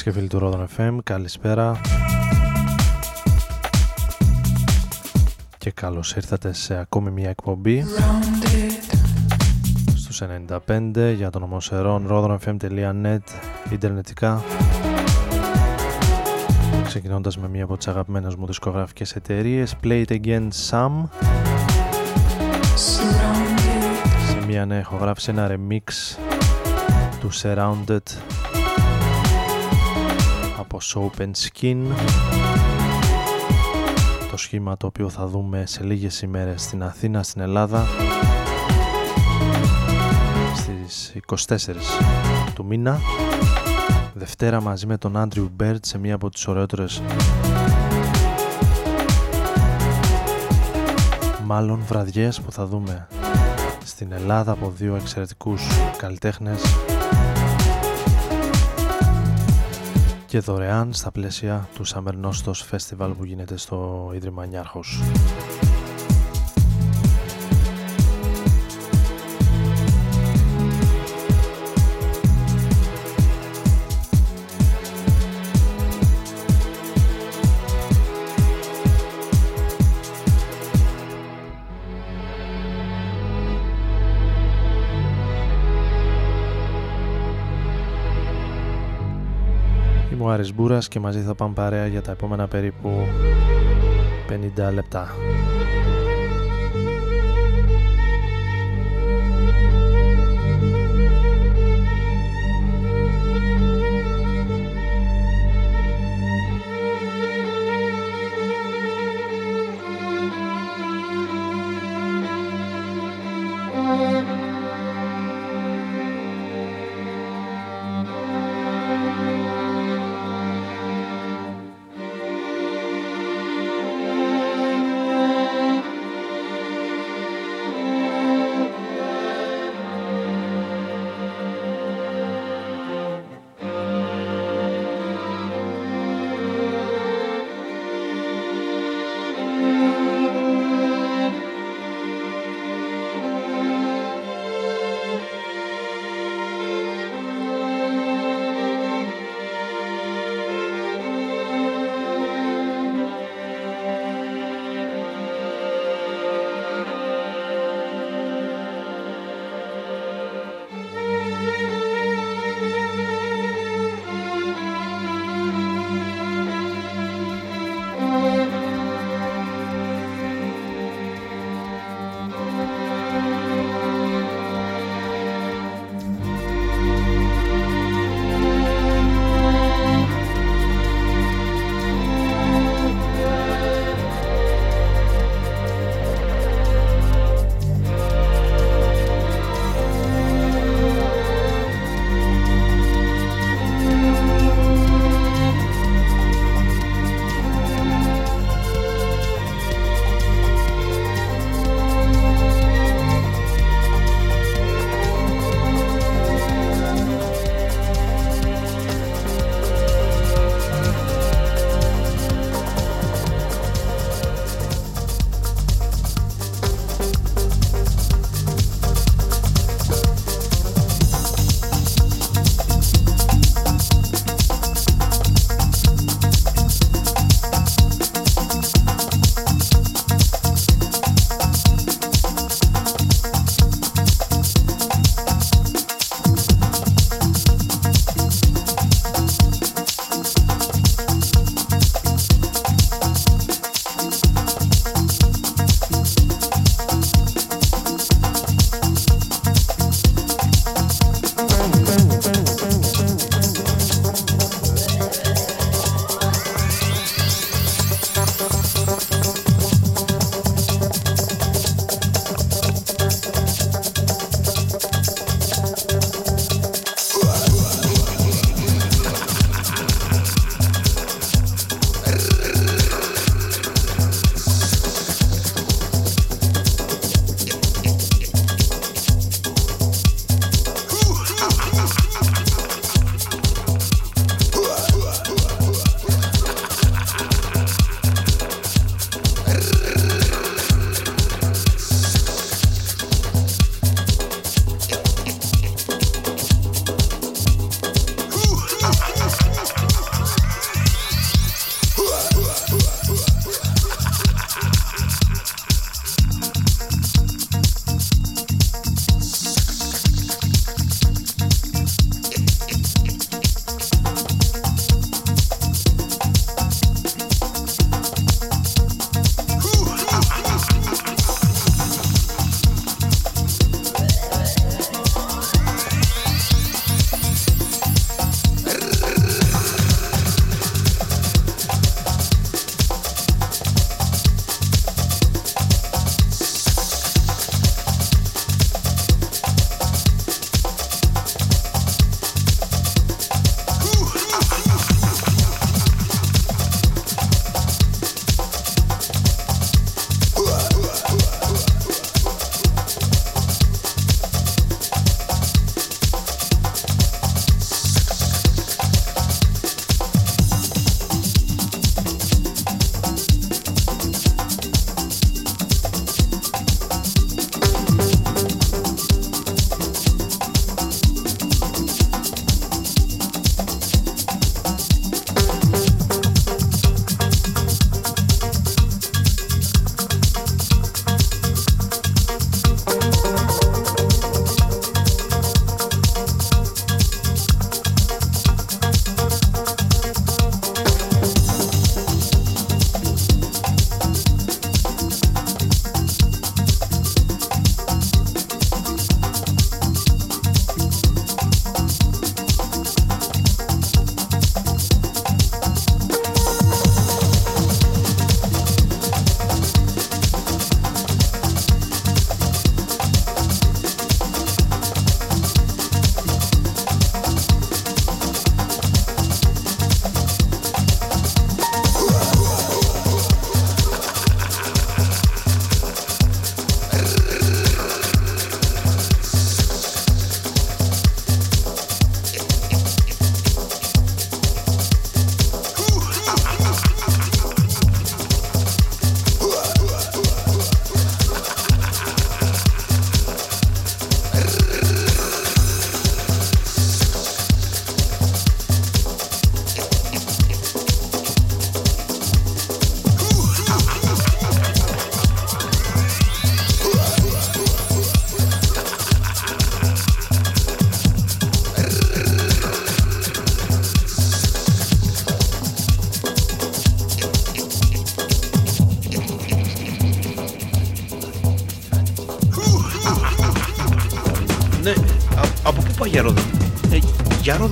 Φίλες και φίλοι του Rodon FM, καλησπέρα. Και καλώς ήρθατε σε ακόμη μια εκπομπή στους 95 για τον ομοσερών rodonfm.net ιντερνετικά. Ξεκινώντας με μια από τις αγαπημένες μου δισκογραφικές εταιρείες Play It Again Sam σε μια νέα έχω γράψει ένα remix του Surrounded από Soap and Skin. Το σχήμα το οποίο θα δούμε σε λίγες ημέρες στην Αθήνα, στην Ελλάδα στις 24 του μήνα. Δευτέρα μαζί με τον Andrew Bird σε μία από τις ωραιότερες μάλλον βραδιές που θα δούμε στην Ελλάδα από δύο εξαιρετικούς καλλιτέχνες και δωρεάν στα πλαίσια του Summer Nostos Festival που γίνεται στο Ίδρυμα Νιάρχος. Άρης Μπούρας και μαζί θα πάμε παρέα για τα επόμενα περίπου 50 λεπτά.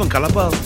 Για Ρόδον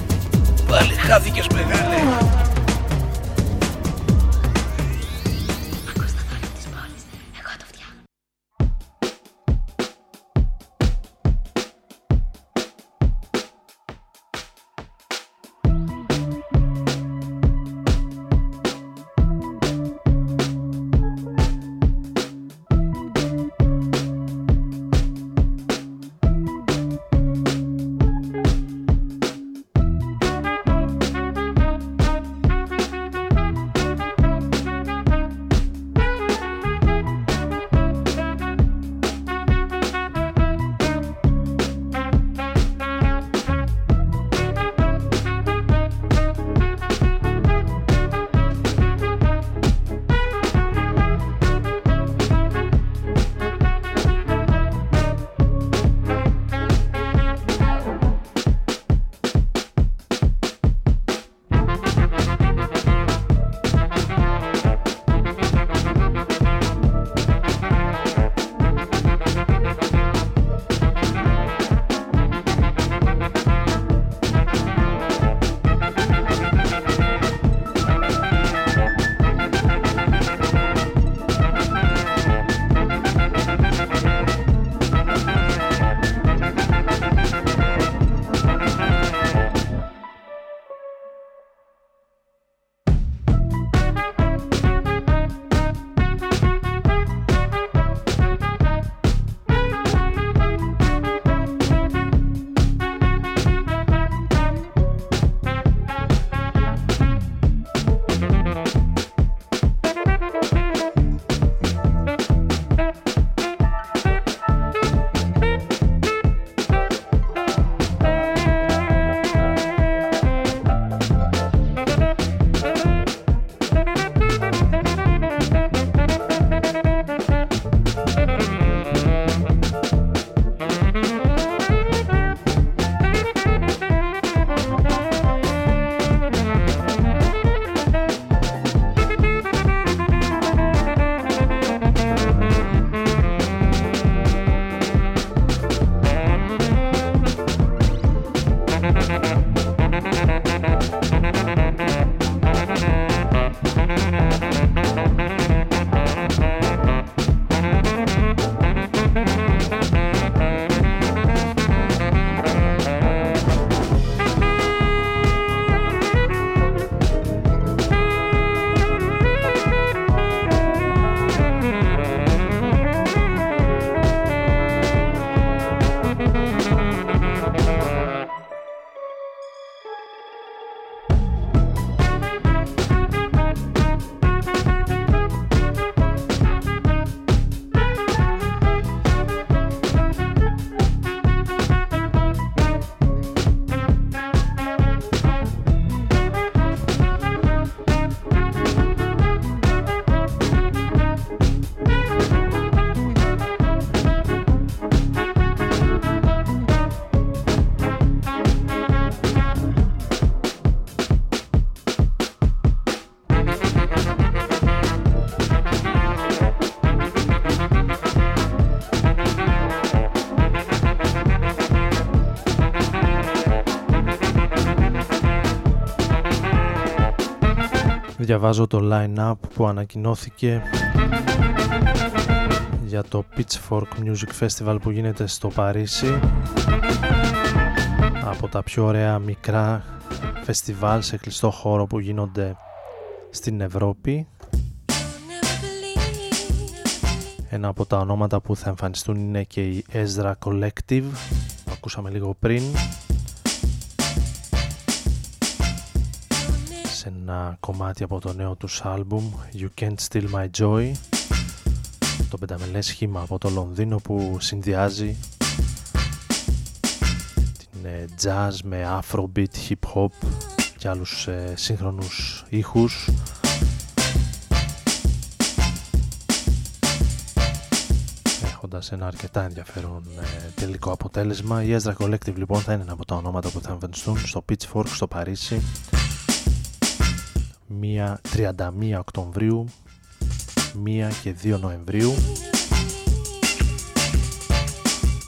διαβάζω το line-up που ανακοινώθηκε για το Pitchfork Music Festival που γίνεται στο Παρίσι. Από τα πιο ωραία μικρά φεστιβάλ σε κλειστό χώρο που γίνονται στην Ευρώπη. Ένα από τα ονόματα που θα εμφανιστούν είναι και η Ezra Collective που ακούσαμε λίγο πριν ένα κομμάτι από το νέο τους άλμπουμ You Can't Steal My Joy. Το πενταμελές σχήμα από το Λονδίνο που συνδυάζει την ε, jazz με afrobeat, hip hop και άλλους ε, σύγχρονους ήχους. Έχοντας ένα αρκετά ενδιαφέρον ε, τελικό αποτέλεσμα. Η Ezra Collective λοιπόν θα είναι ένα από τα ονόματα που θα εμφανιστούν στο Pitchfork στο Παρίσι 31 Οκτωβρίου 1 και 2 Νοεμβρίου.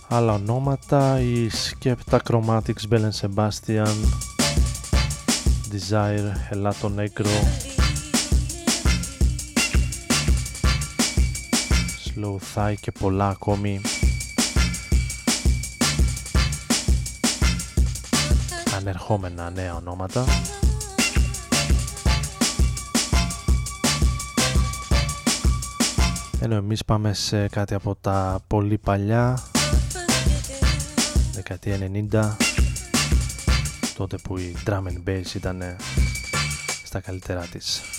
Άλλα ονόματα η Skepta Chromatics Belen Sebastian Desire Elato Negro Slow Thigh και πολλά ακόμη. Ανερχόμενα νέα ονόματα ενώ εμείς πάμε σε κάτι από τα πολύ παλιά δεκαετία 90 τότε που η drum and bass ήταν στα καλύτερά της.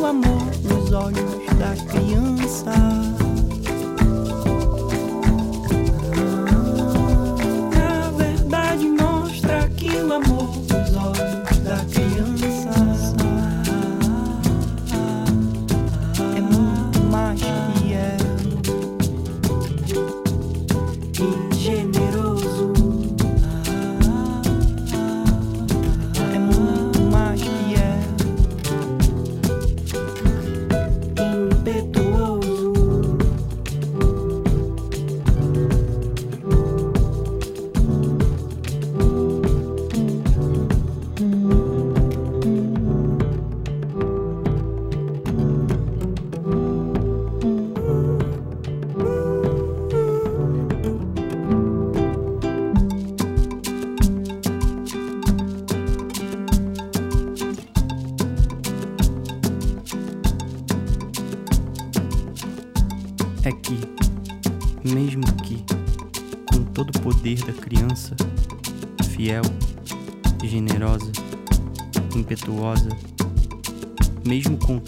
o amor nos olhos da criança.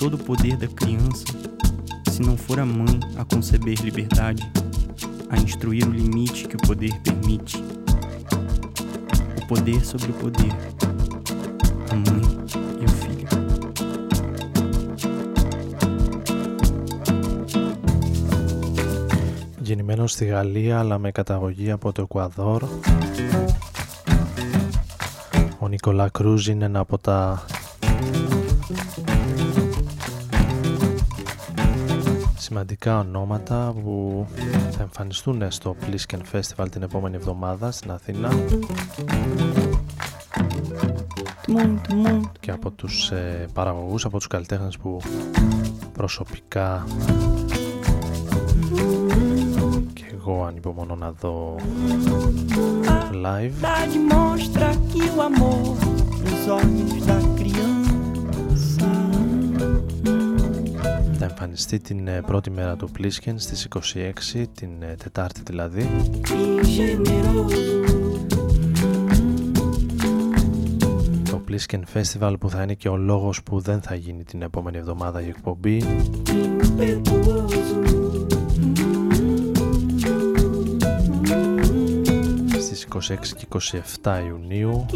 todo o poder da criança, se não for a mãe a conceber liberdade, a instruir o limite que o poder permite, o poder sobre o poder, a mãe e o filho. Γεννημένο στη Γαλλία αλλά με καταγωγή από το Εκουαδόρ ο Νικολά Κρούζ είναι ένα από τα σημαντικά ονόματα που θα εμφανιστούν στο Plisken Festival την επόμενη εβδομάδα στην Αθήνα. Και από τους ε, παραγωγούς, από τους καλλιτέχνες που προσωπικά και εγώ ανυπομονώ να δω live θα εμφανιστεί την ε, πρώτη μέρα του Plisken στις 26, την ε, Τετάρτη δηλαδή. Το Plisken Festival που θα είναι και ο λόγος που δεν θα γίνει την επόμενη εβδομάδα η εκπομπή. Στις 26 και 27 Ιουνίου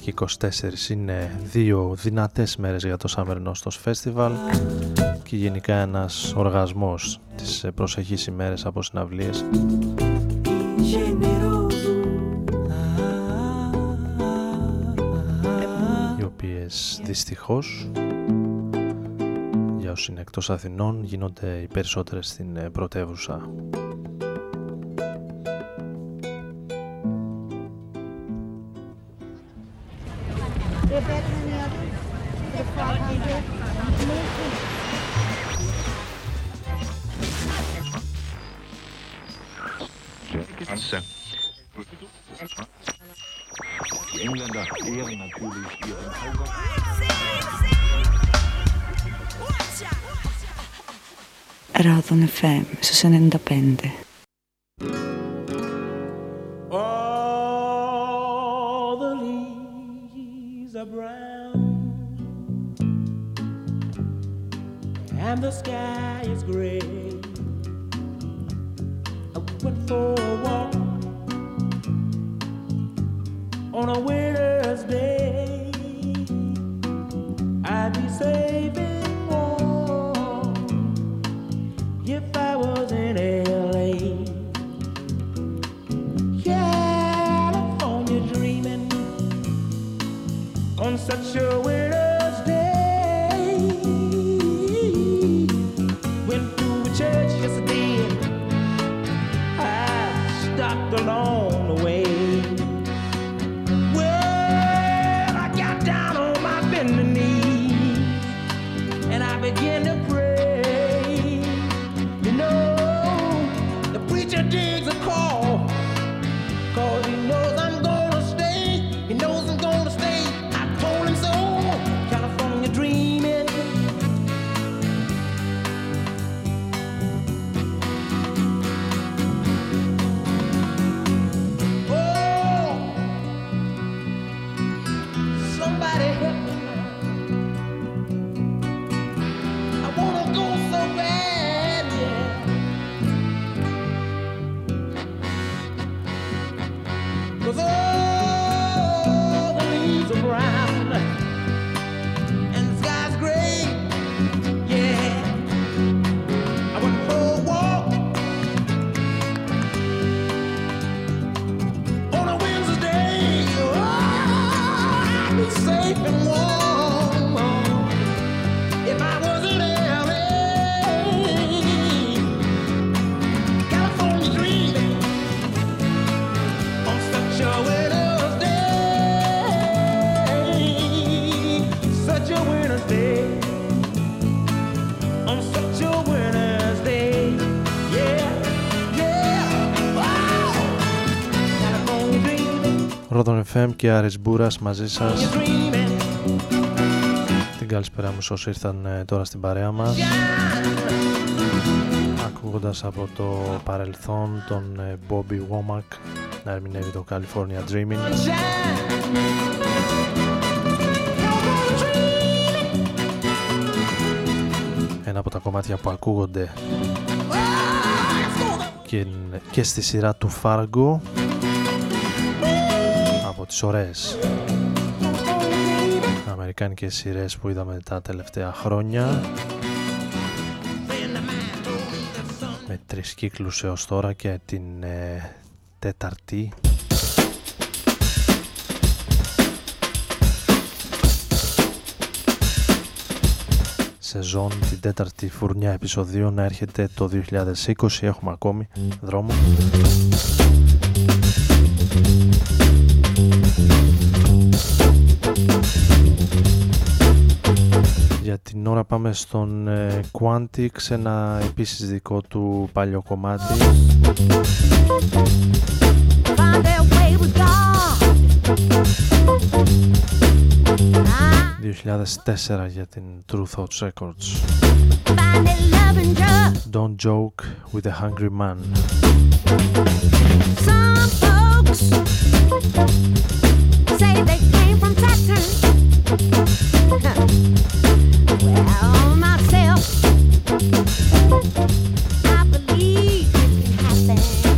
και 24 είναι δύο δυνατές μέρες για το Summer Nostos Festival και γενικά ένας οργασμός τις προσεχείς ημέρες από συναυλίες. Οι οποίες δυστυχώς για όσοι είναι εκτός Αθηνών γίνονται οι περισσότερες στην πρωτεύουσα Radon FM su 95. All the leaves are brown and the sky is gray. I went for a walk on a winter's day. I'd be safe such a FM και Άρης Μπούρας μαζί σας. you're dreaming. Την καλησπέρα μου σε όσοι ήρθαν ε, τώρα στην παρέα μας. Ακούγοντας από το παρελθόν τον ε, Bobby Womack να ερμηνεύει το California Dreaming. Ένα από τα κομμάτια που ακούγονται και, και στη σειρά του Fargo από τις ωραίες αμερικάνικες σειρές που είδαμε τα τελευταία χρόνια. Με τρεις κύκλους έως τώρα και την ε, τέταρτη. Σεζόν την τέταρτη φουρνιά επεισοδίων να έρχεται το 2020 έχουμε ακόμη δρόμο την ώρα πάμε στον ε, Quantix, ένα επίσης δικό του παλιό κομμάτι. 2004 για την True Thoughts Records. Don't joke with a hungry man. Some folks say they came from Saturn. Myself, I believe it can happen.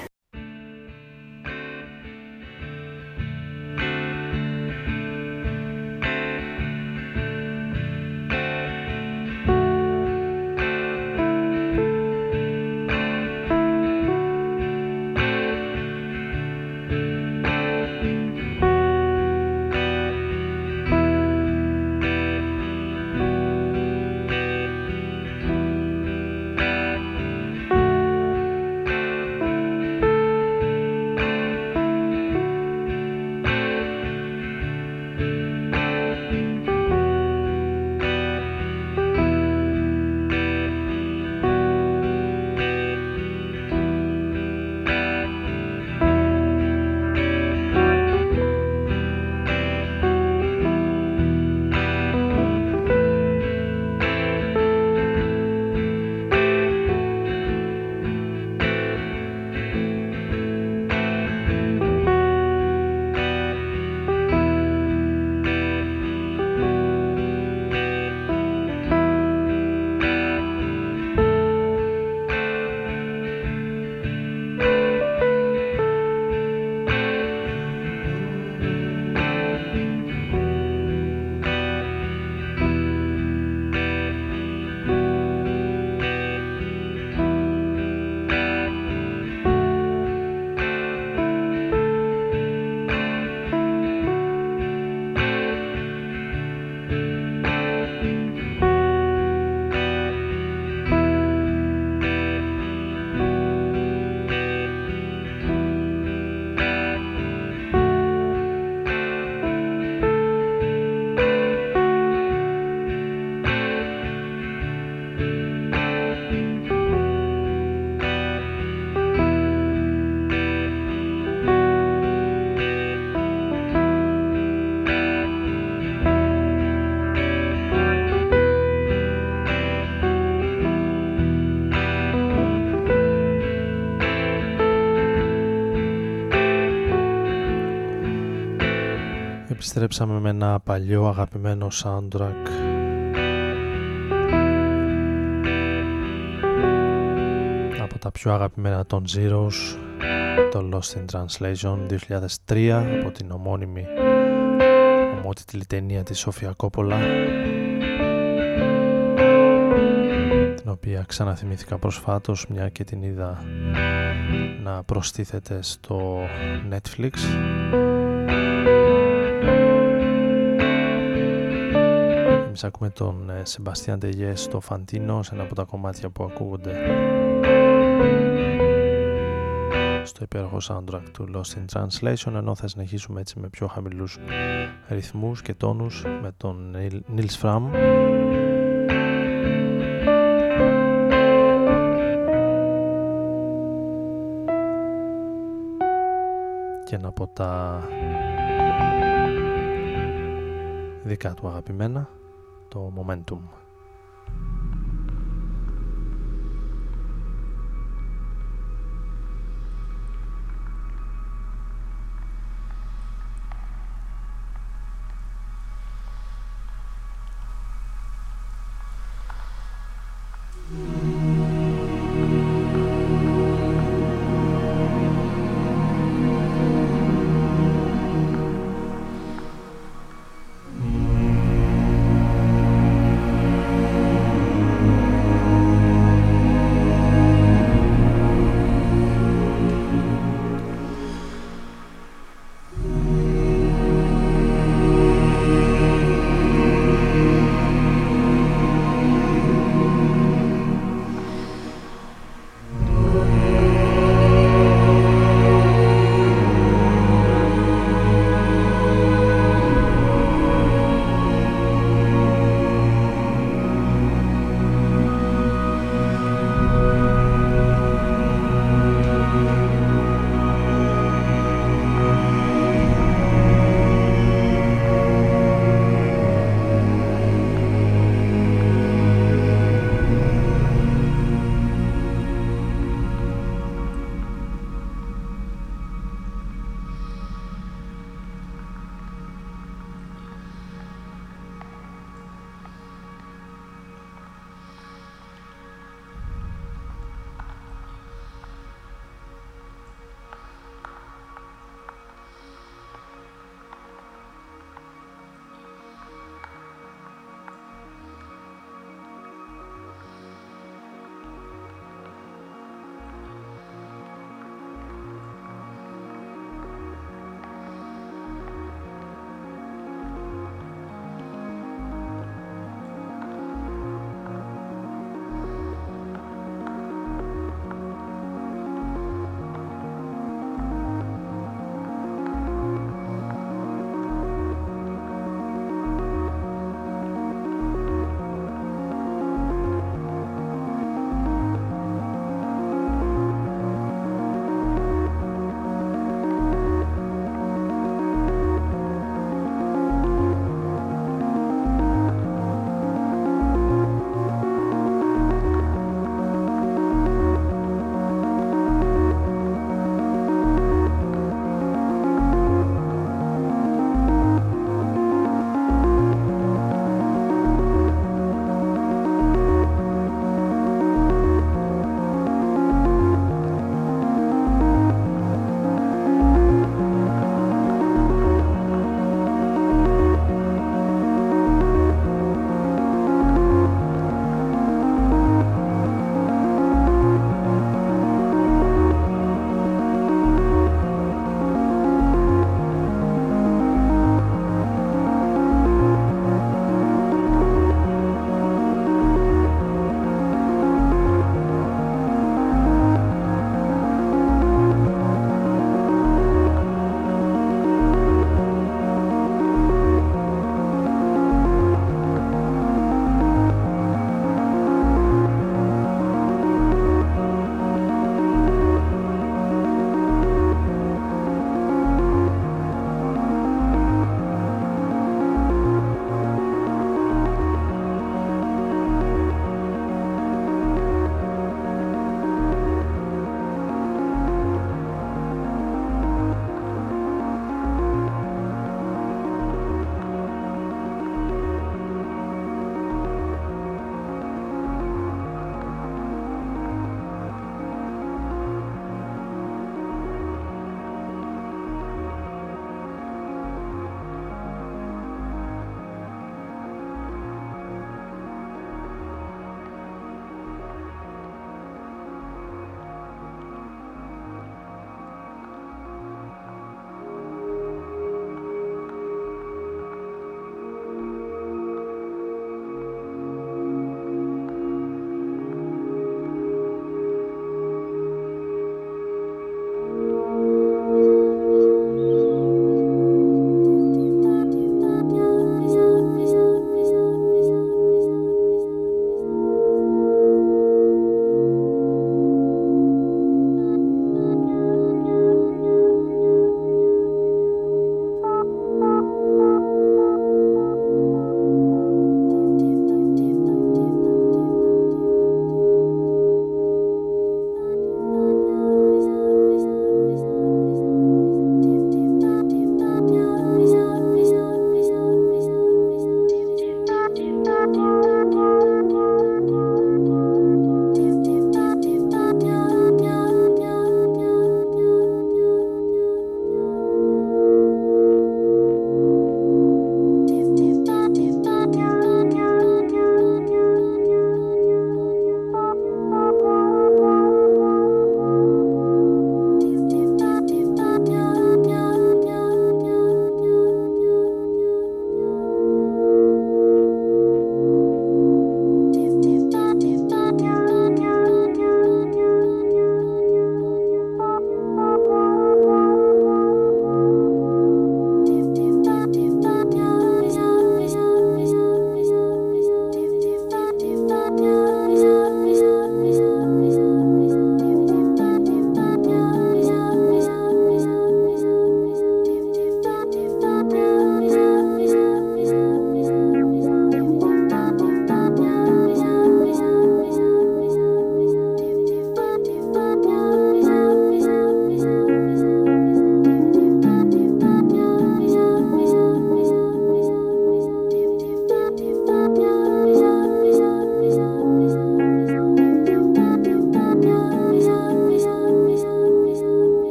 Επιστρέψαμε με ένα παλιό αγαπημένο soundtrack. Από τα πιο αγαπημένα των Zeros το Lost in Translation 2003 από την ομώνυμη ομότιτλη ταινία της Σοφία Κόπολα την οποία ξαναθυμήθηκα προσφάτως μια και την είδα να προστίθεται στο Netflix Εμείς ακούμε τον Σεμπαστιάν Τεγιέ στο Φαντίνο σε ένα από τα κομμάτια που ακούγονται στο υπέροχο soundtrack του Lost in Translation ενώ θα συνεχίσουμε έτσι με πιο χαμηλούς ρυθμούς και τόνους με τον Nils Fram. Και ένα από τα δικά του αγαπημένα το Momentum.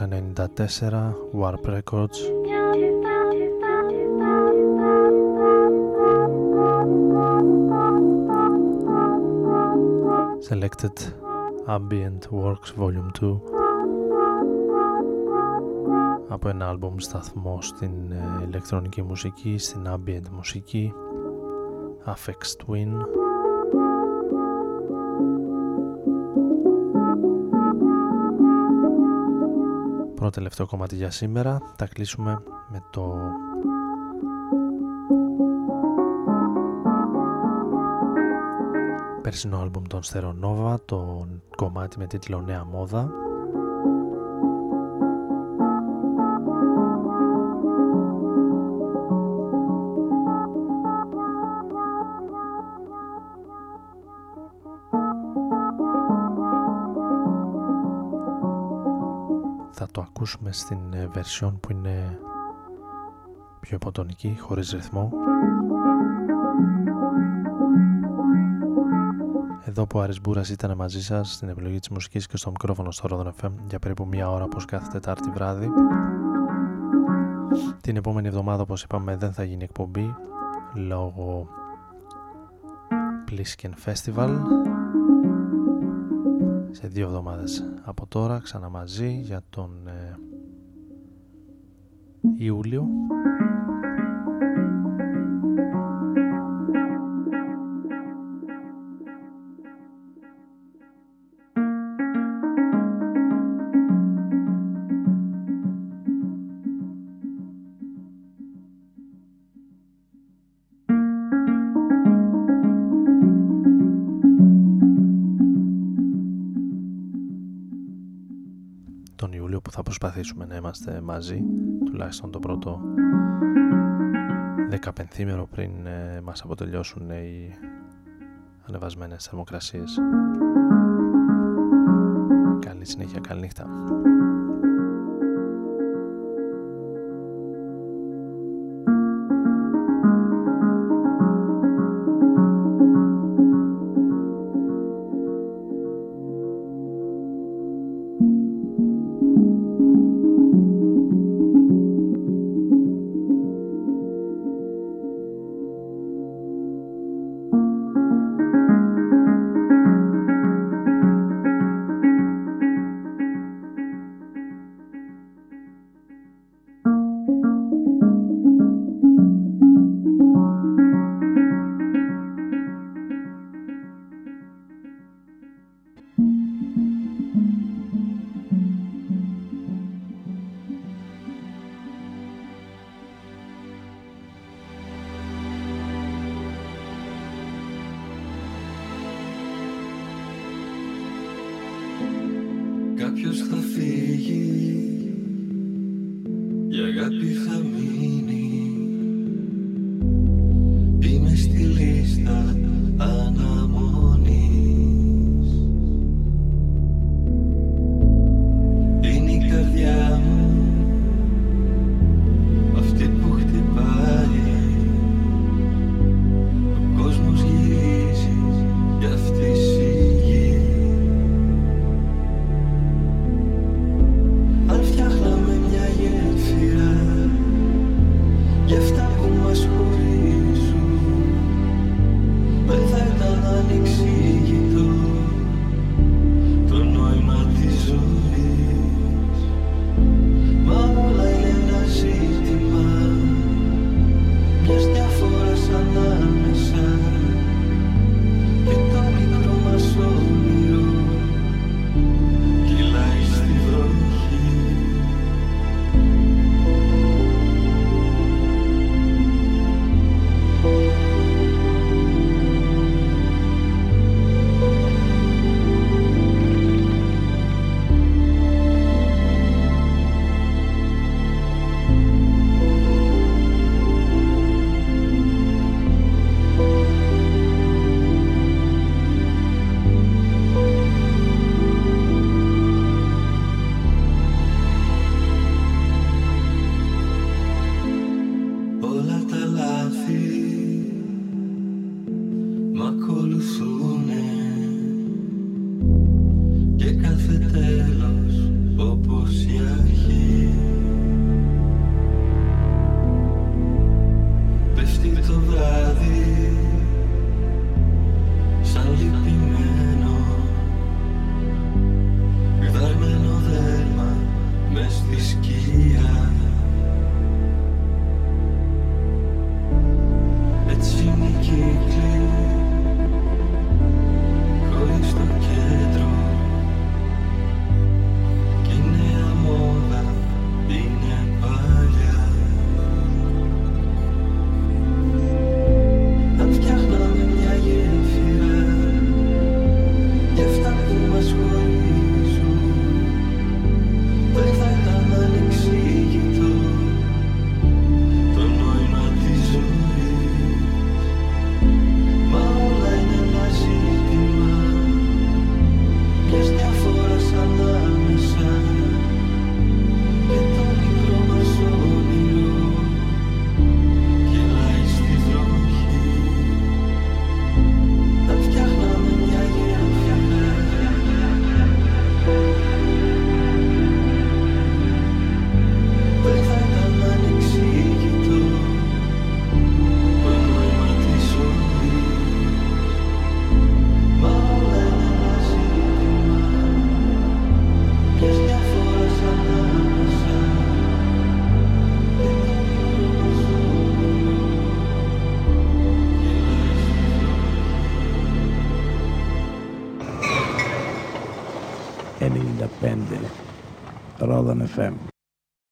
1994 Warp Records Selected Ambient Works Volume 2 από ένα άλμπουμ σταθμό στην ε, ηλεκτρονική μουσική, στην ambient μουσική Affect Twin τελευταίο κομμάτι για σήμερα. Θα κλείσουμε με το περσινό άλμπουμ των Στερονόβα το κομμάτι με τίτλο Νέα Μόδα ακούσουμε στην version που είναι πιο υποτονική, χωρίς ρυθμό Εδώ που ο Άρης Μπούρας ήταν μαζί σας στην επιλογή της μουσικής και στο μικρόφωνο στο Rodon FM για περίπου μία ώρα όπως κάθε Τετάρτη βράδυ. Την επόμενη εβδομάδα όπως είπαμε δεν θα γίνει εκπομπή λόγω Plisken Festival σε δύο εβδομάδες. Από τώρα ξαναμαζί για τον ε, Ιούλιο προσπαθήσουμε να είμαστε μαζί τουλάχιστον το πρώτο δεκαπενθήμερο πριν ε, μας αποτελειώσουν οι ανεβασμένες θερμοκρασίες. Καλή συνέχεια, καλή νύχτα. rustig.